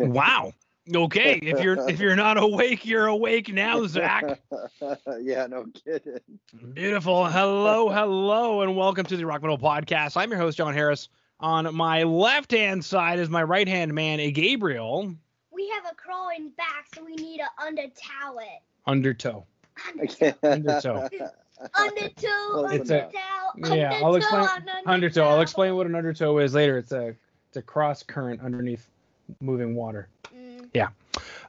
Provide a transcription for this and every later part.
Wow. Okay, if you're if you're not awake, you're awake now, Zach. yeah, no kidding. Beautiful. Hello, hello, and welcome to the Rock Metal Podcast. I'm your host, Jon Harris. On my left hand side is my right hand man, Gabriel. We have a crawling back, so we need to undertow it. Undertow. Undertow. Undertow. Undertow. Close It's a- Undertow. yeah, I'll explain- undertow, Undertow. I'll explain what an undertow is later. It's a it's a cross current underneath moving water. Mm,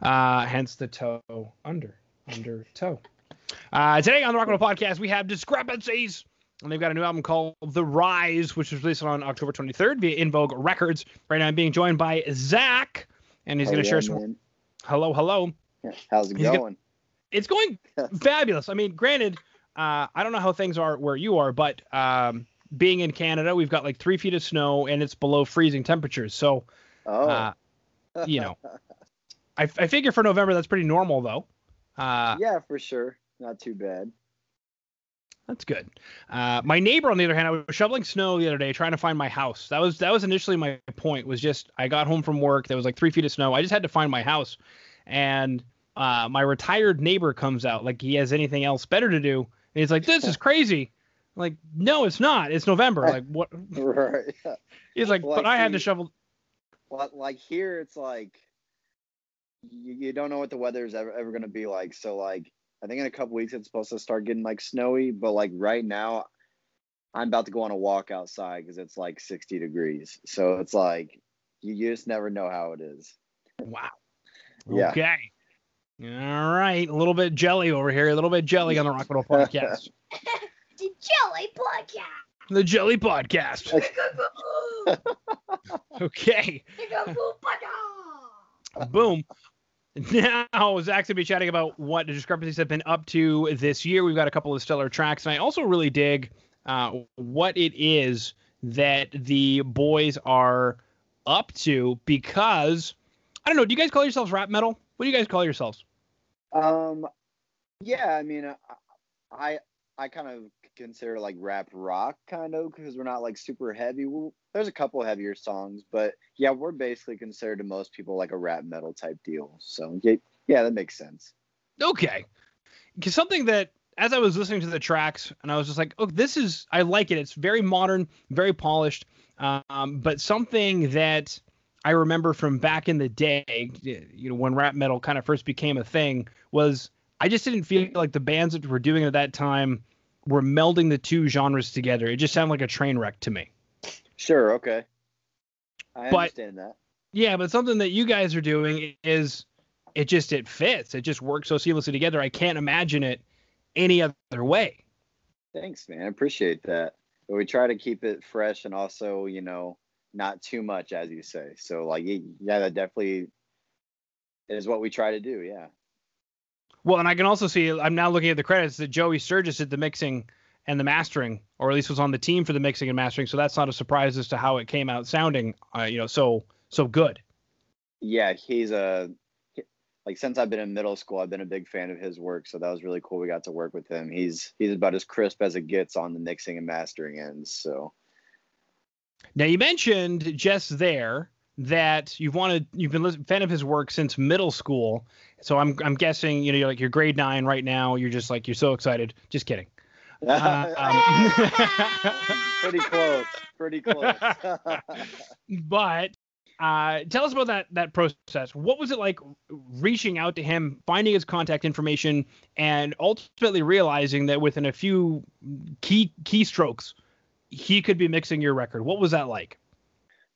Uh, hence the toe under under toe. Uh, today on the Rock Metal Podcast, we have discrepancies, and they've got a new album called The Rise, which was released on October 23rd via In Vogue Records. Right now, I'm being joined by Zach, and he's going to yeah, share some. man. Hello, hello. How's it He's go- going? It's going fabulous. I mean, granted, uh, I don't know how things are where you are, but um, being in Canada, we've got like three feet of snow, and it's below freezing temperatures. So, oh, uh, you know, I, I figure for November that's pretty normal, though. Uh, yeah, for sure. Not too bad. That's good. Uh, my neighbor, on the other hand, I was shoveling snow the other day trying to find my house. That was that was initially my point. Was just I got home from work. There was like three feet of snow. I just had to find my house, and uh, my retired neighbor comes out like he has anything else better to do. And he's like, "This is crazy." I'm like, no, it's not. It's November. Like what? right. He's like, Like but I had to shovel. Well, like here, it's like you, you don't know what the weather is ever, ever going to be like. So, like, I think in a couple weeks it's supposed to start getting like snowy, but like right now, I'm about to go on a walk outside because it's like 60 degrees. So it's like you, you just never know how it is. Wow. Yeah. Okay. All right. A little bit jelly over here. A little bit jelly on the Rock Metal Podcast. the Jelly Podcast. the Jelly Podcast. Okay. Boom. Now, Zach's going to be chatting about what the discrepancies have been up to this year. We've got a couple of stellar tracks, and I also really dig uh, what it is that the boys are up to because, I don't know, do you guys call yourselves rap metal? What do you guys call yourselves? Um, yeah, I mean, I I, kind of consider like rap rock kind of because we're not like super heavy. we there's a couple heavier songs, but yeah, we're basically considered to most people like a rap metal type deal. So yeah, yeah, that makes sense. Okay. Because something that, as I was listening to the tracks, and I was just like, oh, this is, I like it. It's very modern, very polished. Um, but something that I remember from back in the day, you know, when rap metal kind of first became a thing, was I just didn't feel like the bands that were doing it at that time were melding the two genres together. It just sounded like a train wreck to me. Sure, okay, I But- understand that. Yeah, but something that you guys are doing is it just it fits. It just works so seamlessly together. I can't imagine it any other way. Thanks, man. I appreciate that. But we try to keep it fresh and also, you know, not too much, as you say. So like, yeah, that definitely is what we try to do. Yeah. Well, and I can also see I'm now looking at the credits that Joey Sturgis did the mixing and the mastering, or at least was on the team for the mixing and mastering. So that's not a surprise as to how it came out sounding, uh, you know, so so good. yeah, he's a like since I've been in middle school, I've been a big fan of his work. So that was really cool. We got to work with him. He's he's about as crisp as it gets on the mixing and mastering ends. So Now you mentioned just there that you've wanted you've been a fan of his work since middle school. So I'm I'm guessing you know you're like you're grade nine right now. You're just like you're so excited. Just kidding. Uh, um, pretty close. Pretty close. but uh, tell us about that that process. What was it like reaching out to him, finding his contact information, and ultimately realizing that within a few key keystrokes, he could be mixing your record? What was that like?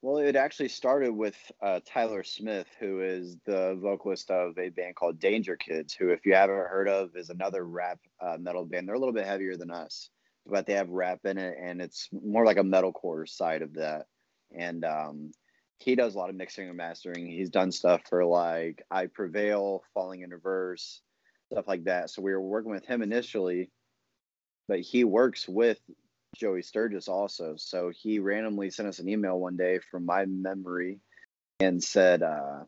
Well, it actually started with uh, Tyler Smith, who is the vocalist of a band called Danger Kids, who, if you haven't heard of, is another rap uh, metal band. They're a little bit heavier than us, but they have rap in it, and it's more like a metalcore side of that. And um, he does a lot of mixing and mastering. He's done stuff for like I Prevail, Falling in Reverse, stuff like that. So we were working with him initially, but he works with Joey Sturgis also. So he randomly sent us an email one day from my memory and said, uh,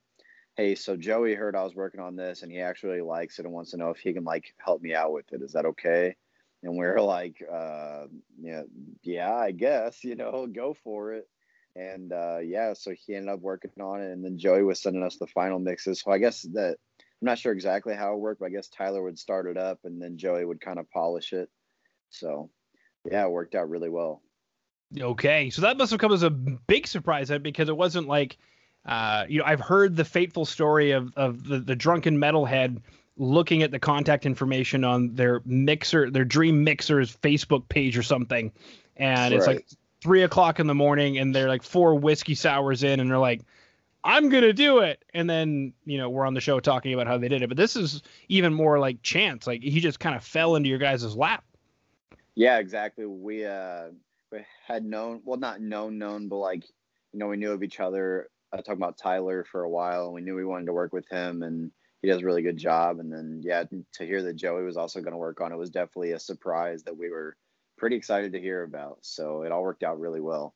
Hey, so Joey heard I was working on this and he actually likes it and wants to know if he can like help me out with it. Is that okay? and we are like, uh, yeah, yeah, I guess, you know, go for it. And uh, yeah, so he ended up working on it, and then Joey was sending us the final mixes. So I guess that I'm not sure exactly how it worked, but I guess Tyler would start it up, and then Joey would kind of polish it. So yeah, it worked out really well. Okay, so that must have come as a big surprise because it wasn't like, uh, you know, I've heard the fateful story of of the, the drunken metalhead looking at the contact information on their mixer, their dream mixer's Facebook page or something, and it's like three o'clock in the morning, and they're like four whiskey sours in, and they're like, I'm gonna do it, and then you know we're on the show talking about how they did it, but this is even more like chance, like he just kind of fell into your guys' lap. Yeah, exactly. We uh we had known, well, not known, known, but like you know we knew of each other. I uh, talked about Tyler for a while, and we knew we wanted to work with him, and he does a really good job. And then yeah, to hear that Joey was also going to work on it was definitely a surprise that we were pretty excited to hear about. So it all worked out really well.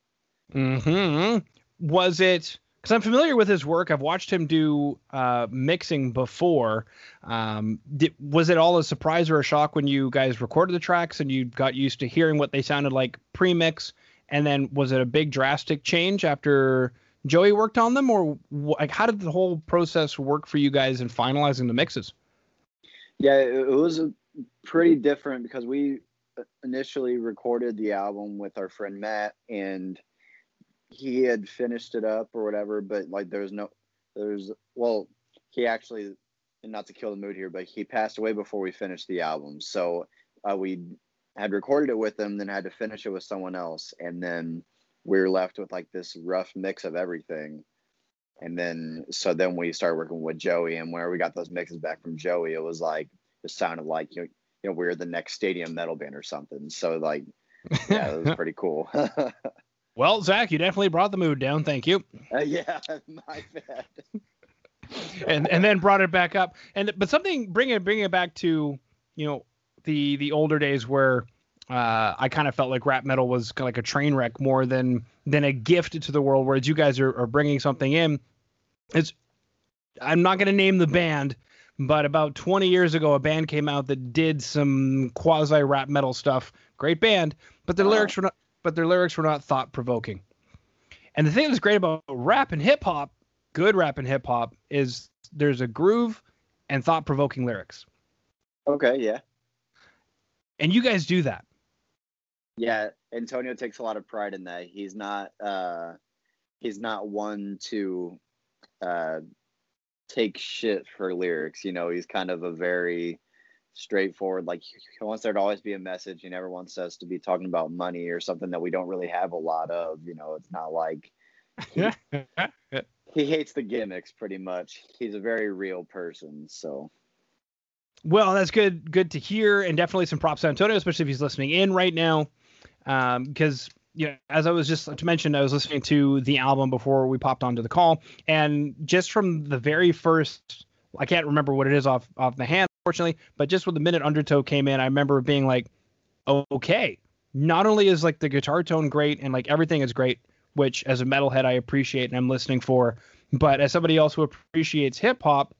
Hmm. Was it? Because I'm familiar with his work. I've watched him do uh, mixing before. Um, did, was it all a surprise or a shock when you guys recorded the tracks and you got used to hearing what they sounded like pre-mix? And then was it a big drastic change after Joey worked on them, or like how did the whole process work for you guys in finalizing the mixes? Yeah, it was pretty different because we initially recorded the album with our friend Matt, and he had finished it up or whatever. But like, there's no, there's well, he actually, not to kill the mood here, but he passed away before we finished the album. So uh, we had recorded it with him, then had to finish it with someone else, and then we were left with like this rough mix of everything. And then, so then we started working with Joey, and where we got those mixes back from Joey, it was like it sounded like you know, you know we are the next stadium metal band or something. So like, yeah, it was pretty cool. well, Zach, you definitely brought the mood down. Thank you. Uh, yeah, my bad. and and then brought it back up. And but something bringing it bring it back to you know the the older days where uh, I kind of felt like rap metal was kind of like a train wreck more than than a gift to the world. Whereas you guys are, are bringing something in. It's I'm not going to name the band, but about 20 years ago, a band came out that did some quasi rap metal stuff. Great band, but the wow. lyrics were not but their lyrics were not thought provoking. And the thing that's great about rap and hip hop, good rap and hip hop, is there's a groove and thought provoking lyrics. Okay, yeah. And you guys do that. Yeah, Antonio takes a lot of pride in that. He's not uh he's not one to uh take shit for lyrics. You know, he's kind of a very straightforward like he wants there to always be a message. He never wants us to be talking about money or something that we don't really have a lot of. You know, it's not like he, he hates the gimmicks pretty much. He's a very real person, so well, that's good. Good to hear, and definitely some props to Antonio, especially if he's listening in right now because um, you know, as I was just to mention, I was listening to the album before we popped onto the call, and just from the very first, I can't remember what it is off off the hand, unfortunately, but just when the minute Undertow came in, I remember being like, okay, not only is like the guitar tone great and like everything is great, which as a metalhead I appreciate and I'm listening for, but as somebody else who appreciates hip hop,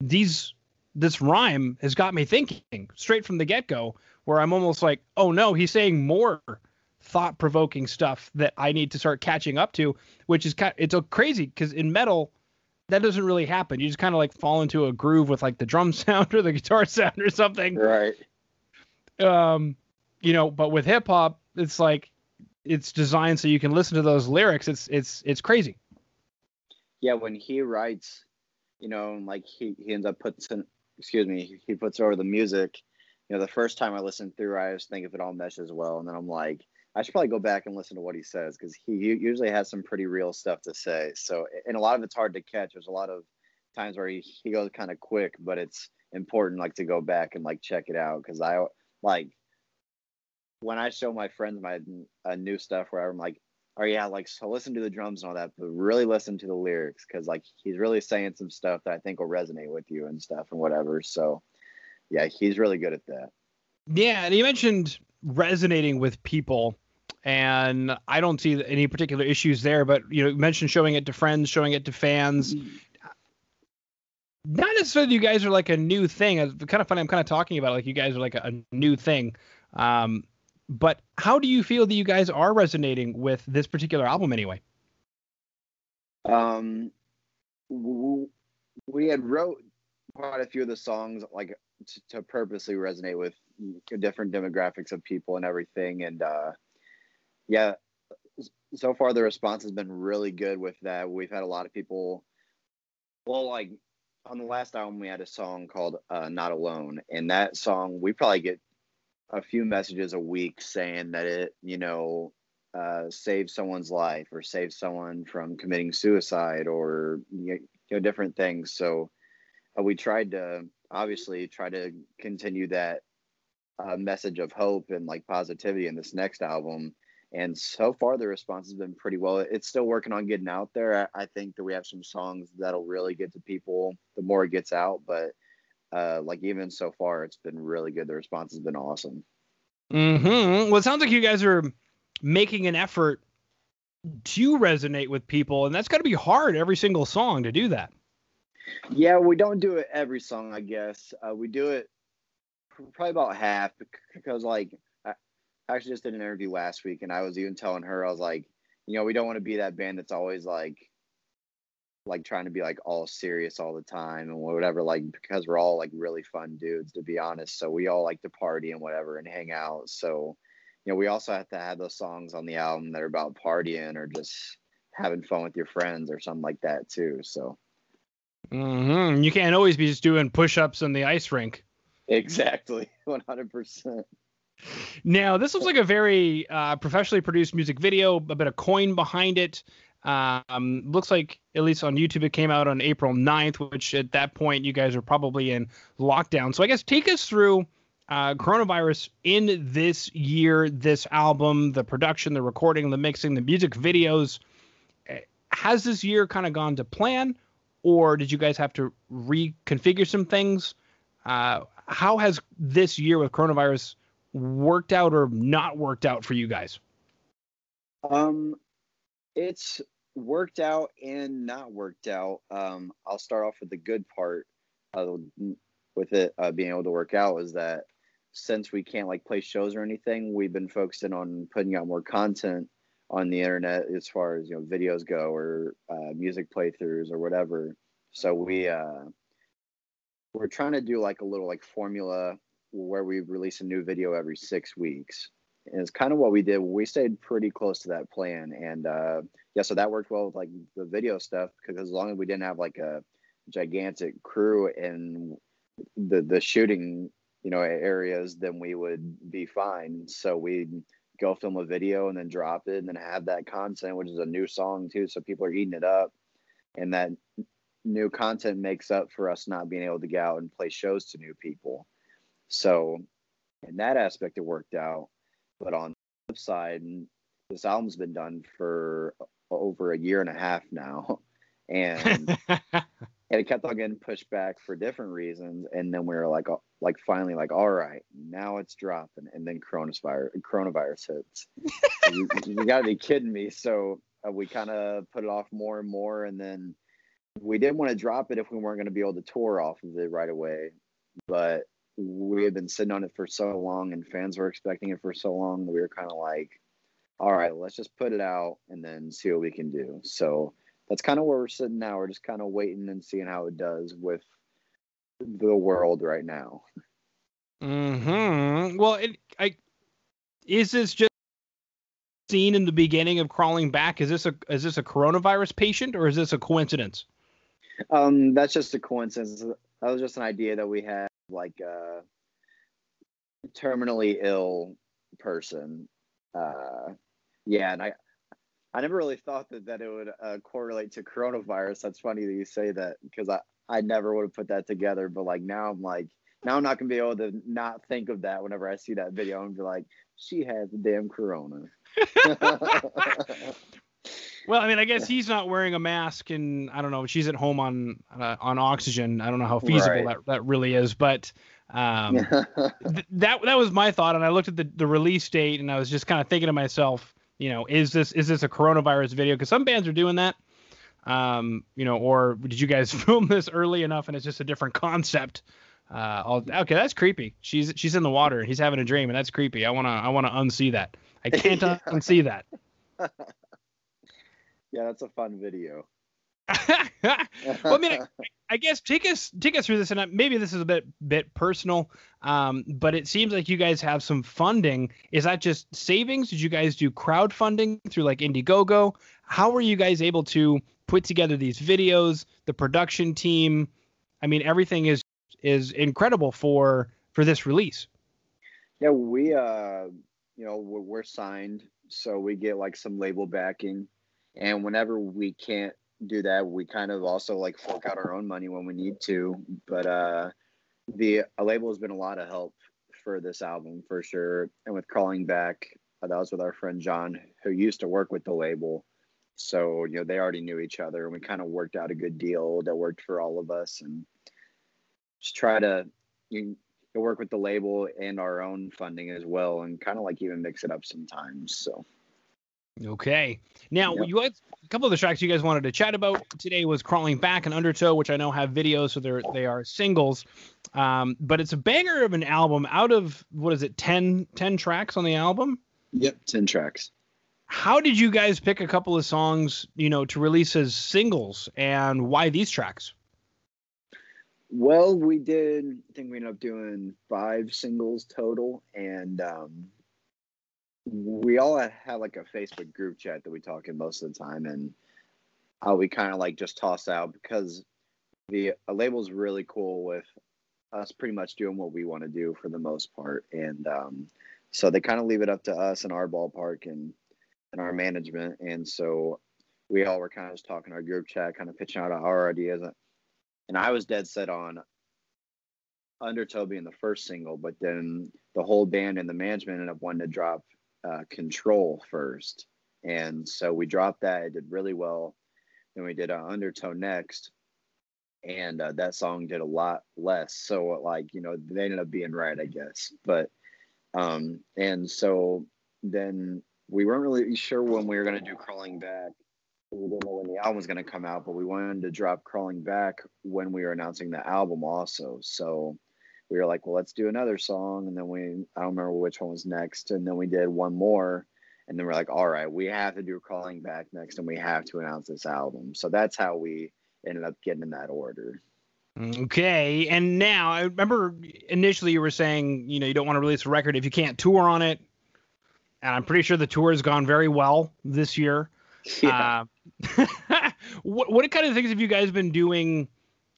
these this rhyme has got me thinking straight from the get go where I'm almost like, oh no, he's saying more thought provoking stuff that I need to start catching up to, which is kind of, it's a crazy because in metal, that doesn't really happen. You just kind of like fall into a groove with like the drum sound or the guitar sound or something. Right. Um, you know, but with hip hop, it's like it's designed so you can listen to those lyrics. It's it's it's crazy. Yeah, when he writes, you know, like he he ends up puts excuse me, he puts over the music you know, the first time I listened through, I was thinking if it all meshes well, and then I'm like, I should probably go back and listen to what he says because he usually has some pretty real stuff to say. So, and a lot of it's hard to catch. There's a lot of times where he, he goes kind of quick, but it's important like to go back and like check it out because I like when I show my friends my uh, new stuff where I'm like, oh yeah, like so listen to the drums and all that, but really listen to the lyrics because like he's really saying some stuff that I think will resonate with you and stuff and whatever. So yeah, he's really good at that. Yeah, and you mentioned resonating with people, and I don't see any particular issues there. But you know, you mentioned showing it to friends, showing it to fans. not necessarily you guys are like a new thing. It's kind of funny. I'm kind of talking about it like you guys are like a, a new thing. Um, but how do you feel that you guys are resonating with this particular album anyway? Um, we had wrote quite a few of the songs like to, to purposely resonate with different demographics of people and everything. And uh, yeah, so far the response has been really good with that. We've had a lot of people. Well, like on the last album, we had a song called uh, "Not Alone," and that song we probably get a few messages a week saying that it, you know, uh, saves someone's life or saves someone from committing suicide or you know different things. So uh, we tried to obviously try to continue that uh, message of hope and like positivity in this next album. And so far, the response has been pretty well. It's still working on getting out there. I, I think that we have some songs that'll really get to people the more it gets out. But uh, like even so far, it's been really good. The response has been awesome. Hmm. Well, it sounds like you guys are making an effort to resonate with people, and that's got to be hard every single song to do that. Yeah, we don't do it every song, I guess. Uh, we do it probably about half because, like, I actually just did an interview last week, and I was even telling her, I was like, you know, we don't want to be that band that's always like, like trying to be like all serious all the time and whatever. Like, because we're all like really fun dudes, to be honest. So we all like to party and whatever and hang out. So, you know, we also have to have those songs on the album that are about partying or just having fun with your friends or something like that too. So. Mm-hmm. You can't always be just doing push-ups in the ice rink. Exactly, one hundred percent. Now, this looks like a very uh, professionally produced music video, a bit of coin behind it. Um, looks like, at least on YouTube, it came out on April 9th, which at that point you guys are probably in lockdown. So I guess take us through uh, coronavirus in this year, this album, the production, the recording, the mixing, the music videos. Eh, has this year kind of gone to plan, or did you guys have to reconfigure some things? Uh, how has this year with coronavirus worked out or not worked out for you guys? Um, it's worked out and not worked out. Um, I'll start off with the good part uh, with it uh, being able to work out is that since we can't like play shows or anything, we've been focusing on putting out more content on the internet as far as you know videos go or uh, music playthroughs or whatever. So we uh, we're trying to do like a little like formula where we release a new video every six weeks. And it's kind of what we did. We stayed pretty close to that plan, and uh, yeah, so that worked well with like the video stuff because as long as we didn't have like a gigantic crew and the the shooting you know areas, then we would be fine. So we'd go film a video and then drop it, and then have that content, which is a new song too, so people are eating it up, and that new content makes up for us not being able to get out and play shows to new people. So, in that aspect, it worked out. But on the flip side, this album's been done for over a year and a half now, and and it kept on getting pushed back for different reasons. And then we were like, like finally, like, all right, now it's dropping. And then coronavirus coronavirus hits. you, you got to be kidding me. So uh, we kind of put it off more and more, and then we didn't want to drop it if we weren't going to be able to tour off of it right away. But we had been sitting on it for so long and fans were expecting it for so long we were kind of like all right let's just put it out and then see what we can do. So that's kind of where we're sitting now. We're just kind of waiting and seeing how it does with the world right now. Hmm well it, i is this just seen in the beginning of crawling back? Is this a is this a coronavirus patient or is this a coincidence? Um that's just a coincidence. That was just an idea that we had like a terminally ill person. Uh, yeah, and I I never really thought that that it would uh, correlate to coronavirus. That's funny that you say that because I I never would have put that together. But like now I'm like now I'm not gonna be able to not think of that whenever I see that video and be like, she has the damn corona. Well, I mean, I guess he's not wearing a mask, and I don't know. She's at home on uh, on oxygen. I don't know how feasible right. that, that really is, but um, th- that that was my thought. And I looked at the, the release date, and I was just kind of thinking to myself, you know, is this is this a coronavirus video? Because some bands are doing that. Um, you know, or did you guys film this early enough and it's just a different concept? Uh, I'll, okay, that's creepy. She's she's in the water and he's having a dream, and that's creepy. I wanna I wanna unsee that. I can't unsee that. Yeah, that's a fun video. well, I mean, I, I guess take us take us through this, and maybe this is a bit bit personal, um, but it seems like you guys have some funding. Is that just savings? Did you guys do crowdfunding through like Indiegogo? How were you guys able to put together these videos? The production team, I mean, everything is is incredible for for this release. Yeah, we uh, you know, we're, we're signed, so we get like some label backing, and whenever we can't do that, we kind of also like fork out our own money when we need to. But uh, the label has been a lot of help for this album for sure, and with crawling back, uh, that was with our friend John, who used to work with the label. So you know they already knew each other, and we kind of worked out a good deal that worked for all of us, and just try to you to work with the label and our own funding as well, and kind of like even mix it up sometimes. So Okay. Now, Yep. you guys, a couple of the tracks you guys wanted to chat about today was "Crawling Back" and "Undertow," which I know have videos, so they're they are singles. Um, but it's a banger of an album. Out of what is it, 10, 10 tracks on the album? yep, ten tracks. How did you guys pick a couple of songs, you know, to release as singles, and why these tracks? Well, we did. I think we ended up doing five singles total, and um, we all had like a Facebook group chat that we talk in most of the time, and how we kind of like just toss out because the label's really cool with us pretty much doing what we want to do for the most part, and um, so they kind of leave it up to us and our ballpark and and our management, and so we all were kind of just talking our group chat, kind of pitching out our ideas. And I was dead set on Undertow being the first single, but then the whole band and the management ended up wanting to drop uh, Control first, and so we dropped that. It did really well. Then we did uh, Undertow next, and uh, that song did a lot less. So like you know they ended up being right, I guess. But um, and so then we weren't really sure when we were gonna do Crawling Back we didn't know when the album was going to come out, but we wanted to drop Crawling Back when we were announcing the album also. So we were like, well, let's do another song. And then we, I don't remember which one was next. And then we did one more. And then we're like, all right, we have to do Crawling Back next and we have to announce this album. So that's how we ended up getting in that order. Okay. And now I remember initially you were saying, you know, you don't want to release a record if you can't tour on it. And I'm pretty sure the tour has gone very well this year. Yeah. Uh, what what kind of things have you guys been doing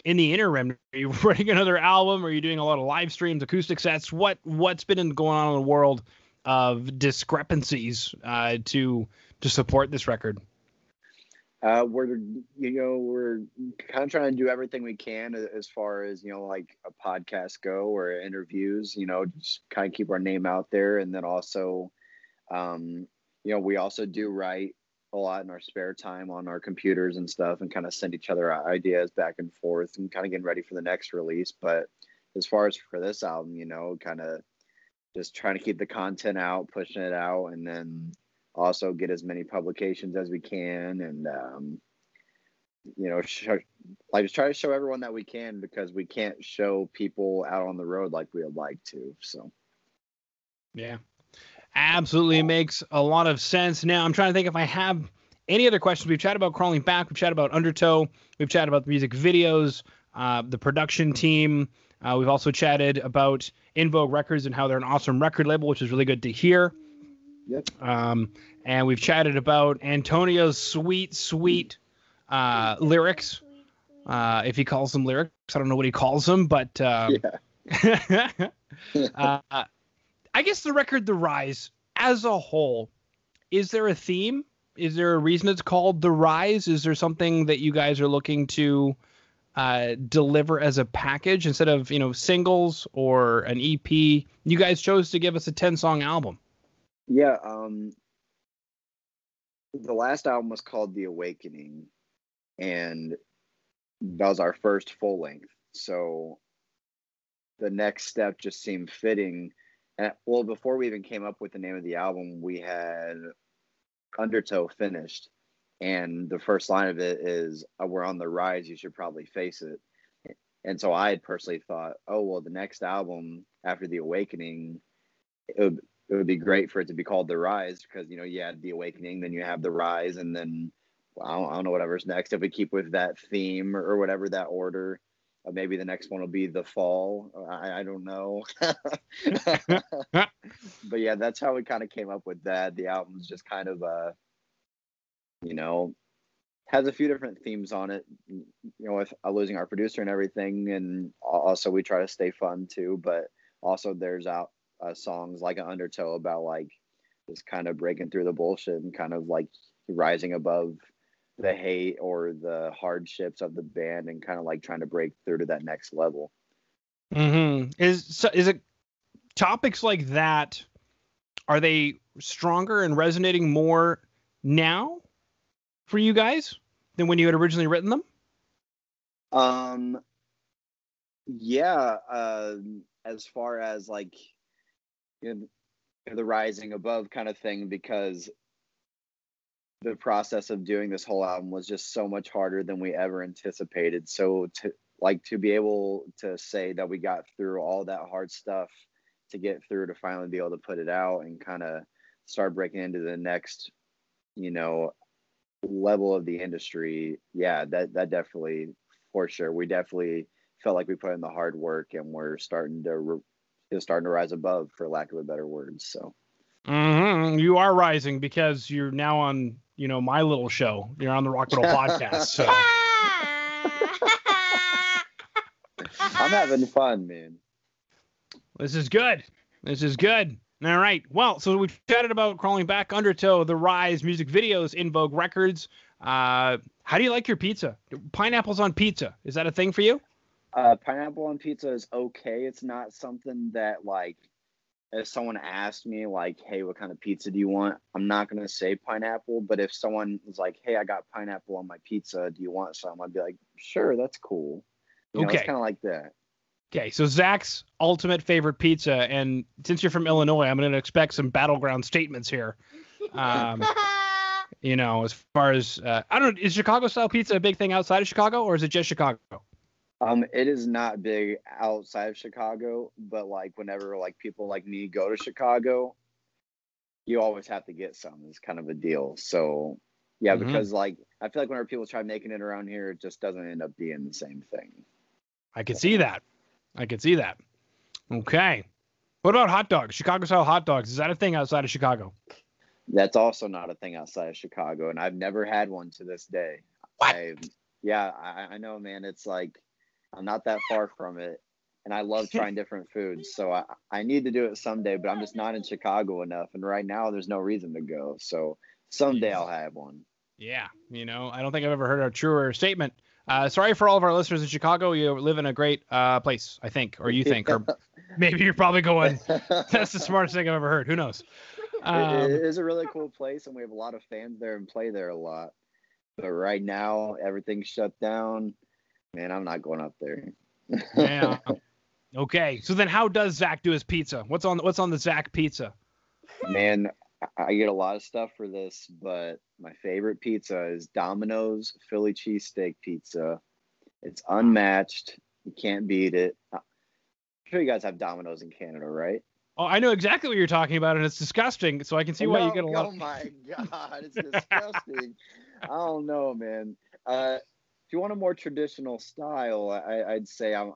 in the interim? Are you writing another album? Are you doing a lot of live streams, acoustic sets? What what's been going on in the world of discrepancies uh, to to support this record? Uh, we're you know we're kind of trying to do everything we can as far as you know like a podcast go or interviews. You know, just kind of keep our name out there, and then also, um, you know, we also do write a lot in our spare time on our computers and stuff, and kind of send each other ideas back and forth, and kind of getting ready for the next release. But as far as for this album, you know, kind of just trying to keep the content out, pushing it out, and then also get as many publications as we can and um, you know like just try to show everyone that we can because we can't show people out on the road like we would like to so Yeah, absolutely makes a lot of sense. Now I'm trying to think if I have any other questions. We've chatted about crawling back. We've chatted about Undertow. We've chatted about the music videos, uh, the production team. Uh, we've also chatted about In Vogue Records and how they're an awesome record label, which is really good to hear. Yep. Um, and we've chatted about Antonio's sweet, sweet uh, lyrics. Uh, if he calls them lyrics, I don't know what he calls them, but um, yeah uh, I guess the record, The Rise, as a whole, is there a theme? Is there a reason it's called The Rise? Is there something that you guys are looking to uh, deliver as a package instead of you know singles or an EP? You guys chose to give us a ten song album. yeah um the last album was called the awakening and that was our first full length so the next step just seemed fitting and well before we even came up with the name of the album we had undertow finished and the first line of it is uh, "We're on the rise. You should probably face it." And so I had personally thought, oh well, the next album after the Awakening, it would, it would be great for it to be called The Rise because you know you had the Awakening, then you have the Rise, and then well, I, don't, I don't know whatever's next. If we keep with that theme or, or whatever that order, uh, maybe the next one will be The Fall. I, I don't know. but yeah, that's how we kind of came up with that. The album's just kind of uh, you know, has a few different themes on it. You know, with uh, losing our producer and everything, and also we try to stay fun too. But also there's out uh, songs like an undertow about like just kind of breaking through the bullshit and kind of like rising above the hate or the hardships of the band and kind of like trying to break through to that next level. Mm-hmm. Is so is it topics like that? Are they stronger and resonating more now for you guys than when you had originally written them? Um, yeah. Uh, as far as like you know, the rising above kind of thing, because the process of doing this whole album was just so much harder than we ever anticipated. So to like to be able to say that we got through all that hard stuff to get through to finally be able to put it out and kind of start breaking into the next, you know, level of the industry, yeah, that that definitely for sure. We definitely felt like we put in the hard work and we're starting to re- starting to rise above, for lack of a better word. So. Mm-hmm. You are rising because you're now on, you know, my little show. You're on the Rock Metal podcast. So I'm having fun, man. This is good. This is good. All right. Well, so we've chatted about crawling back undertow, the rise, music videos, In Vogue Records. Uh, how do you like your pizza? Pineapples on pizza. Is that a thing for you? Uh, pineapple on pizza is okay. It's not something that like if someone asked me like, "Hey, what kind of pizza do you want?" I'm not gonna say pineapple, but if someone was like, "Hey, I got pineapple on my pizza. Do you want some?" I'd be like, "Sure, that's cool." You know, okay, it's kind of like that. Okay, so Zach's ultimate favorite pizza, and since you're from Illinois, I'm going to expect some battleground statements here. Um, you know, as far as uh, I don't know, is Chicago style pizza a big thing outside of Chicago, or is it just Chicago? Um, it is not big outside of Chicago, but like whenever like people like me go to Chicago, you always have to get some. It's kind of a deal. So yeah, mm-hmm. because like I feel like whenever people try making it around here, it just doesn't end up being the same thing. I can see that. I can see that. Okay. What about hot dogs? Chicago style hot dogs. Is that a thing outside of Chicago? That's also not a thing outside of Chicago, and I've never had one to this day. What? I, yeah, I, I know, man. It's like I'm not that far from it, and I love trying different foods. So I, I need to do it someday, but I'm just not in Chicago enough, and right now there's no reason to go. So someday I'll have one. Yeah, you know, I don't think I've ever heard a truer statement. Uh, sorry for all of our listeners in Chicago. You live in a great uh, place, I think, or you think, or maybe you're probably going. That's the smartest thing I've ever heard. Who knows? Um, it is a really cool place, and we have a lot of fans there and play there a lot. But right now, everything's shut down. Man, I'm not going up there. yeah. Okay. So then, how does Zach do his pizza? What's on What's on the Zach pizza? Man, I get a lot of stuff for this, but my favorite pizza is Domino's Philly cheesesteak pizza. It's unmatched. You can't beat it. I'm sure you guys have Domino's in Canada, right? Oh, I know exactly what you're talking about, and it's disgusting. So I can see why no, you get a lot. Oh my god, it's disgusting. I don't know, man. Uh, you want a more traditional style, I, would say I'm,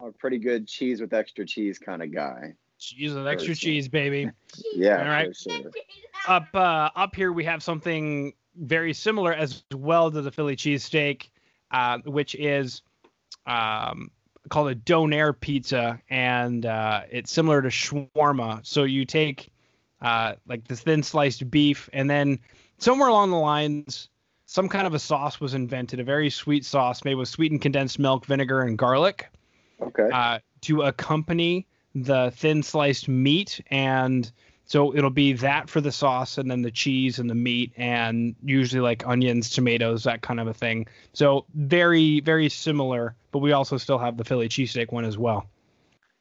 I'm a pretty good cheese with extra cheese kind of guy. Cheese with extra cheese, baby. yeah. All right. Sure. Up uh, up here we have something very similar as well to the Philly cheesesteak, uh, which is um, called a donair pizza, and uh, it's similar to shawarma. So you take uh, like this thin sliced beef, and then somewhere along the lines, some kind of a sauce was invented, a very sweet sauce made with sweetened condensed milk, vinegar, and garlic. Okay. Uh, to accompany the thin sliced meat and so it'll be that for the sauce and then the cheese and the meat and usually like onions, tomatoes, that kind of a thing. So very, very similar, but we also still have the Philly cheesesteak one as well.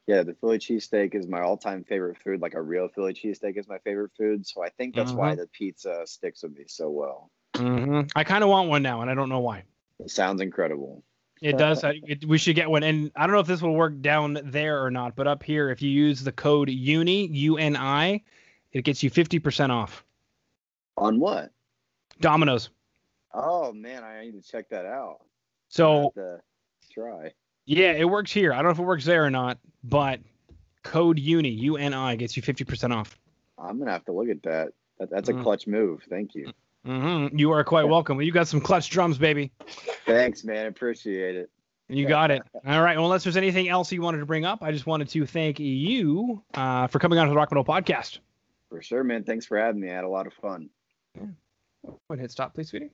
Yeah, the Philly cheesesteak is my all time favorite food. Like a real Philly cheesesteak is my favorite food. So I think that's mm-hmm. why the pizza sticks with me so well. Hmm I kind of want one now, and I don't know why. It sounds incredible. It does. I, it, we should get one, and I don't know if this will work down there or not. But up here, if you use the code UNI U N I, it gets you fifty percent off. On what? Domino's. Oh man, I need to check that out. So to try. yeah, it works here. I don't know if it works there or not, but code UNI U N I gets you fifty percent off. I'm gonna have to look at that. that that's a Mm. clutch move. Thank you. Hmm You are quite welcome. You got some clutch drums, baby. Thanks, man. Appreciate it. You got it. All right. Well, unless there's anything else you wanted to bring up, I just wanted to thank you uh, for coming on to the Rock Metal Podcast. For sure, man. Thanks for having me. I had a lot of fun. Go ahead, hit stop, please, sweetie.